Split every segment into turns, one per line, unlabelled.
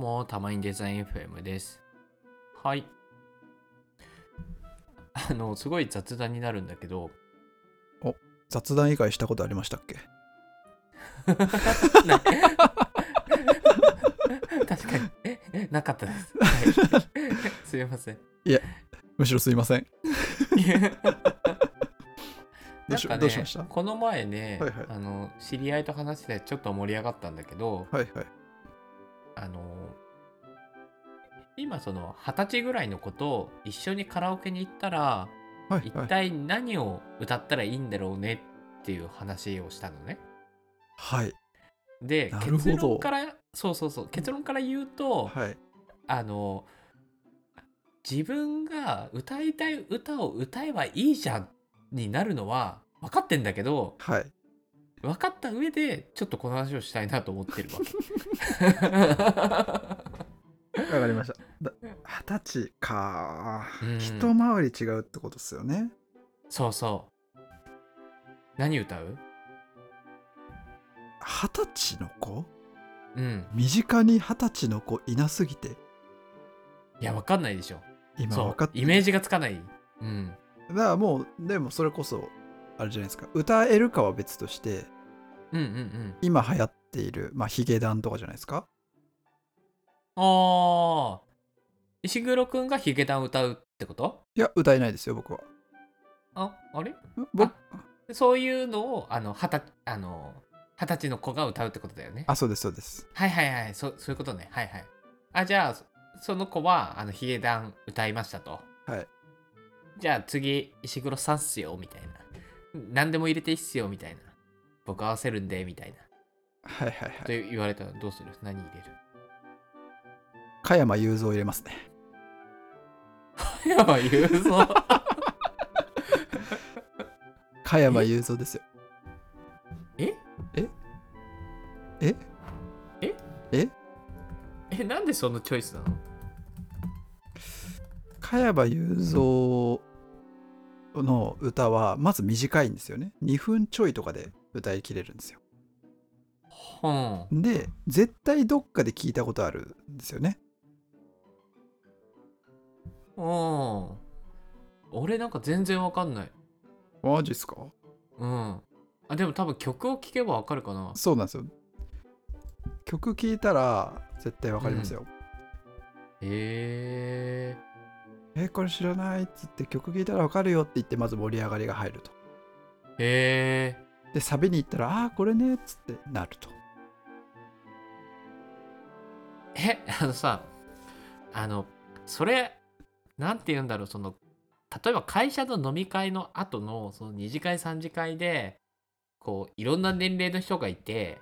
も、たまにデザイン FM です。はい。あの、すごい雑談になるんだけど、
雑談以外したことありましたっけ？
な確かに、えなかったです。はい、すいません。
むしろすいません。どうし
なんかね
どうしました？
この前ね、
はいはい
あの知り合いと話してちょっと盛り上がったんだけど、
はいはい。
あの今その二十歳ぐらいの子と一緒にカラオケに行ったら一
はいはい。
体何を歌ったらいいんだろうねっていう話をしたのね。
はい。
で結論からそうそうそう結論から言うと、
はい。
あの自分が歌いたい歌を歌えばいいじゃんになるのは分かってんだけど
はい。
分かった上でちょっとこの話をしたいなと思ってるわけ。
わかりました。だ二十歳か
うん。
一回り違うってことですよね。
そうそう。何歌う？
二十歳の子？
うん。
身近に二十歳の子いなすぎて、
いや、分かんないでしょ。
今分かって
イメージがつかない。うん。
だからもう、でもそれこそ、あれじゃないですか。歌えるかは別として、
うんうんうん。
今流行っている、まあ、ヒゲダンとかじゃないですか。
ああ。石黒くんがヒゲダン歌うってこと？
いや、歌えないですよ、僕は。
あ、あれ？
僕
そういうのを、あの、二十あの、二十歳の子が歌うってことだよね。
あ、そうです、そうです。
はいはいはい。そそういうことね。はいはい。あ、じゃあ、そその子は、あの、ヒゲダン歌いましたと。
はい。
じゃあ次、石黒さんっすよ、みたいな。何でも入れていいっすよ、みたいな。僕合わせるんで、みたいな。
はいはいは
と
い。
言われたらどうする？何入れる？
加山雄三入れますね。
やばい言うぞ。
加山雄三ですよ。
え？
え？え？
え？
え？
え、なんでそのチョイスなの？
加山雄三の歌はまず短いんですよね。2分ちょいとかで歌い切れるんですよ。
はん。
で、絶対どっかで聞いたことあるんですよね。
うん。俺なんか全然わかんない。
マジっすか？
うん。あ、でも多分曲を聴けばわかるかな。
そうなんですよ。曲聴いたら絶対わかりますよ。
へえ
え、これ知らないっつって曲聴いたらわかるよって言ってまず盛り上がりが入ると。
ー。へえ。
で、サビに行ったら、ああー、これねっつってなると。
え、あのさ、あの、それ、なんて言うんだろう、その、例えば会社の飲み会の後の、その2次会、3次会で、こう、いろんな年齢の人がいて、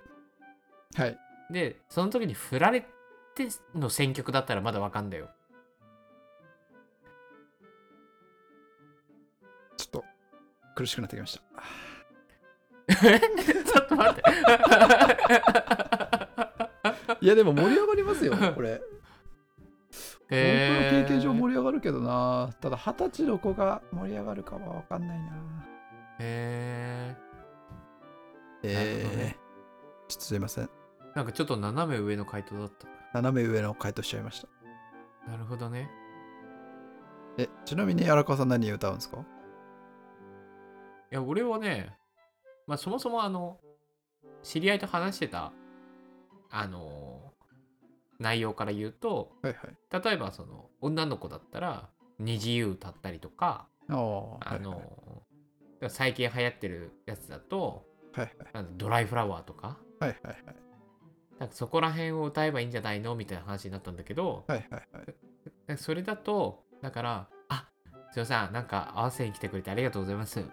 はい。
で、その時に振られての選曲だったらまだわかんだよ。
苦しくなってきました。
え ちょっと待って。
いや、でも盛り上がりますよ、これ。僕の
へー
経験上盛り上がるけどな。ただ、二十歳の子が盛り上がるかはわかんないな。
へ
えー
ほどね
ちょっとすいません。
ーなんかちょっと斜め上の回答だった。
斜め上の回答しちゃいました。
なるほどね。
え、ちなみに荒川さん何歌うんですか？
いや、俺はね、まあそもそもあの、知り合いと話してた、あの内容から言うと、
はいはい。
例えばその、女の子だったら、二次優歌ったりとか、
ああ、
あの、
はい
最近流行ってるやつだと、
はい
あのドライフラワーとか、
はいはいはい
なんかそこら辺を歌えばいいんじゃないのみたいな話になったんだけど、
はいはいはい。
でそれだと、だから、あすいません、なんか合わせに来てくれてありがとうございます。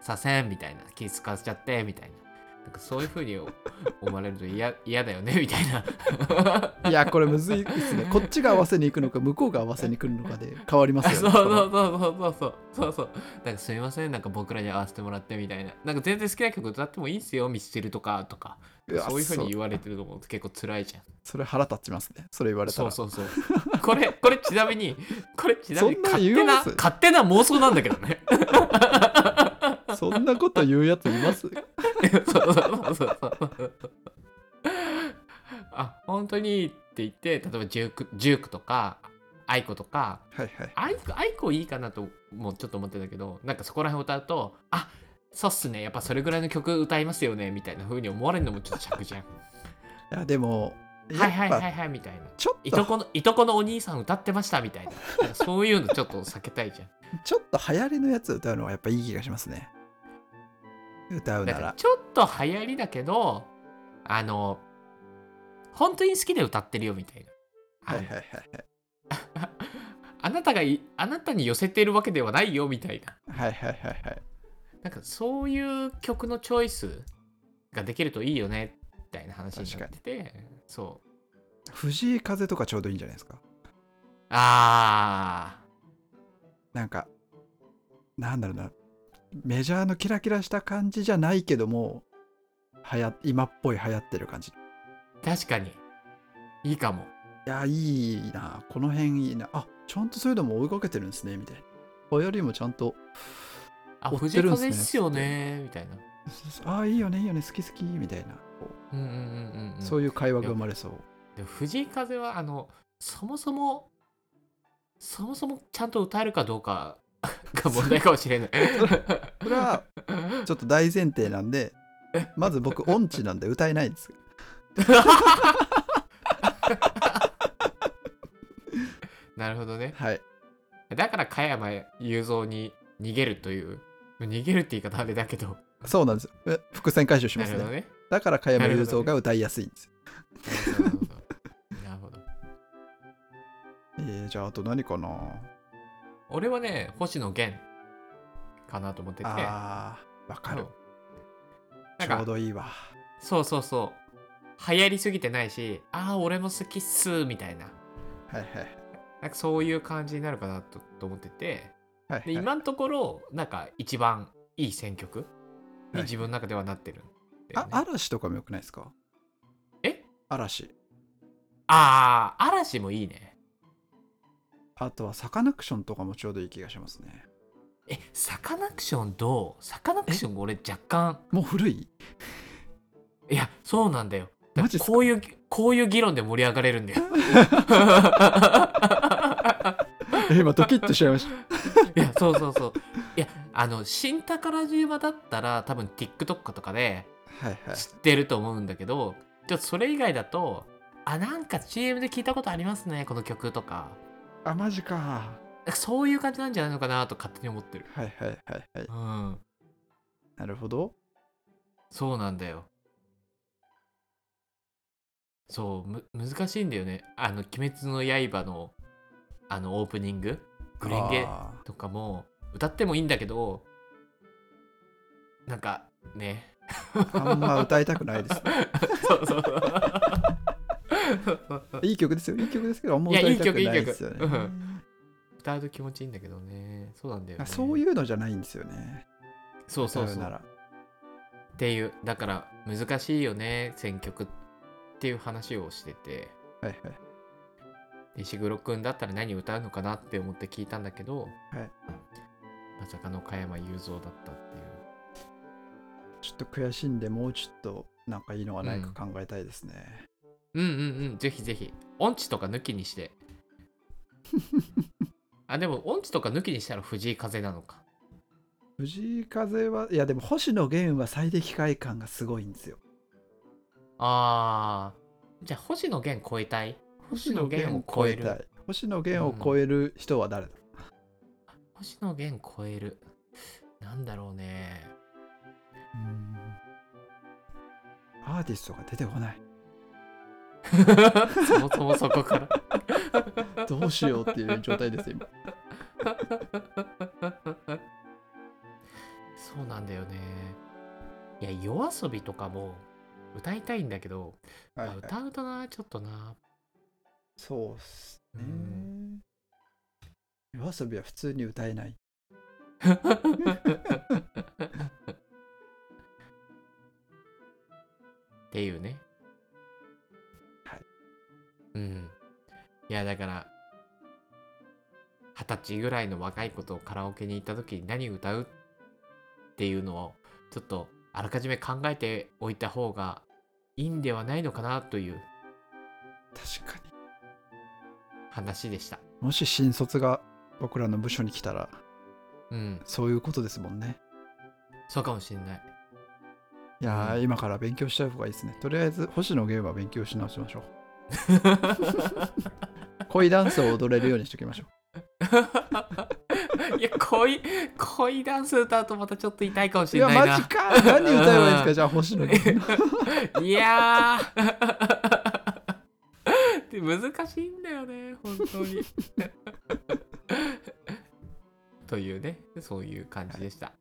させんみたいな、気使わせちゃって、みたいな。なんかそういう風に 思われると嫌嫌だよね、みたいな。
いや、これむずいですね。こっちが合わせに行くのか、向こうが合わせに来るのかで変わりますよね。
そうそうそうそうそうそうそう。なんかすみません、なんか僕らに合わせてもらってみたいな。なんか全然好きな曲歌ってもいいんすよ、ミスチルとかとか。そういう風に
そう
言われてると思うと結構辛いじゃん。
それ腹立ちますね。それ言われたら。
そうそうそう。これ、これちなみに、これちなみに勝手な、勝手な妄想なんだけどね。
そんなこと言うやついます？
そうそうそうそう。あ、本当に言って例えば JUJUとか aikoとか
はいはい。
aiko aiko いいかなともちょっと思ってたけどなんかそこら辺歌うとあそうっすね。やっぱそれぐらいの曲歌いますよねみたいな風に思われるのもちょっと癪じゃん。
いやでも
はいはいはいはいみたいな。
ぱちょっ
いと
と
このいとこのお兄さん歌ってましたみたいな。そういうのちょっと避けたいじゃん。
ちょっと流行りのやつ歌うのはやっぱいい気がしますね歌うなら。
ちょっと流行りだけどあの本当に好きで歌ってるよみたいな、
はいはいはいはい。
あなたがいあなたに寄せてるわけではないよみたいな。
はいはいはいはい。
なんかそういう曲のチョイスができるといいよねみたいな話になっててそう。
藤井風とかちょうどいいんじゃないですか？
あ
なんかなんだろうなメジャーのキラキラした感じじゃないけどもはや今っぽい流行ってる感じ。
ー確かに。いいかも。
いやいいな。この辺いいな。あちゃんとそういうのも追いかけてるんですねみたいな。こよりもちゃんと
あ藤
てるんすね
風っすよねみたいな。
ああいいよねいいよね。好き好きみたいな。こ
うんうんうんうん、うん、
うそういう会話が生まれそう。
でも藤井風はあのそもそもそもそもちゃんと歌えるかどうかが問題かもしれない。
それはちょっと大前提なんでまず僕音痴なんで歌えないんです
なるほどね。
はい。
だから加山雄三に逃げるという逃げるって言い方あれだけど。
そうなんです伏線回収しますね。
なるほどね。
だから加山雄三が歌いやすいんですよ、
なるほどなるほど。
えー、じゃああと何かな
俺はね星野源かなと思ってて。
あーわかる。ちょう
か
どいいわ。
そうそうそう。流行りすぎてないしああ俺も好きっすみたいな。
はいはい。
なんかそういう感じになるかなとと思ってて。
はいはい。
で今のところなんか一番いい選曲に
はい。
自分の中ではなってるんだよ
あ
ね、
嵐とかもよくないですか？
え？
嵐。
ああ嵐もいいね
あとはサカナクションとかもちょうどいい気がしますね。
えサカナクションどう？サカナクション俺若干。
もう古い？
いやそうなんだよ。こういうこういう議論で盛り上がれるんだよ。
え今ドキッとしちゃいました。
いやそうそうそう。いやあの新宝島だったら多分 TikTok とかで
はいはい。
知ってると思うんだけどちょっとそれ以外だとあなんか CM で聞いたことありますねこの曲とか
あマジか。
そういう感じなんじゃないのかなと勝手に思ってる。
はいはいはいはい。
うん。
なるほど。
そうなんだよ。そうむ難しいんだよね。あの「鬼滅の刃の」あのオープニング？グレンゲ
あ
とかも歌ってもいいんだけどなんかね。
ーあんま歌いたくないですね。
そうそう
いい曲ですよ。いい曲ですけどあんま歌いたくない
いい曲いい曲
ですよね
うん。歌うと気持ちいいんだけどね。そうなんだよ、ね、
あそういうのじゃないんですよね。
そうそうそう。
歌なら。
っていうだから難しいよね選曲っていう話をしてて。
はいはい。
で石黒くんだったら何歌うのかなって思って聞いたんだけど、
はい。
まさかの加山雄三だったっていう。
ちょっと悔しいんでもうちょっとなんかいいのがないか考えたいですね、
うんうんうん。ぜひぜひ。音痴とか抜きにして。あでも音痴とか抜きにしたら藤井風なのか。
藤井風はいやでも星野源は最適解感がすごいんですよ。
あー。じゃあ星野源超えたい？星野源を超える。
たい。星野源を超える人は誰だ、
星野源超える。なんだろうね。
アーティストが出てこない
そもそもそこから。
どうしようっていう状態ですよ今。
そうなんだよね。いや夜遊びとかも歌いたいんだけど、
はいはい。
歌うとなちょっとな。
そうっすね。
うん。
夜遊びは普通に歌えない。
っていうね。
はい
うん。いやだから二十歳ぐらいの若い子とカラオケに行った時に何歌うっていうのをちょっとあらかじめ考えておいた方がいいんではないのかなという
確かに。
話でした。
もし新卒が僕らの部署に来たら
うん。
そういうことですもんね。
そうかもしんない。
いやー、
うん。
今から勉強しちゃう方がいいですね。とりあえず星野源は勉強し直しましょう 恋ダンスを踊れるようにしときましょ
いや恋恋ダンス歌うとまたちょっと痛いかも
ういや
しれないな。
マジか。何歌えばいいんですか？じゃあ星野源
いやー。で難しいんだよね本当に。というねそういう感じでした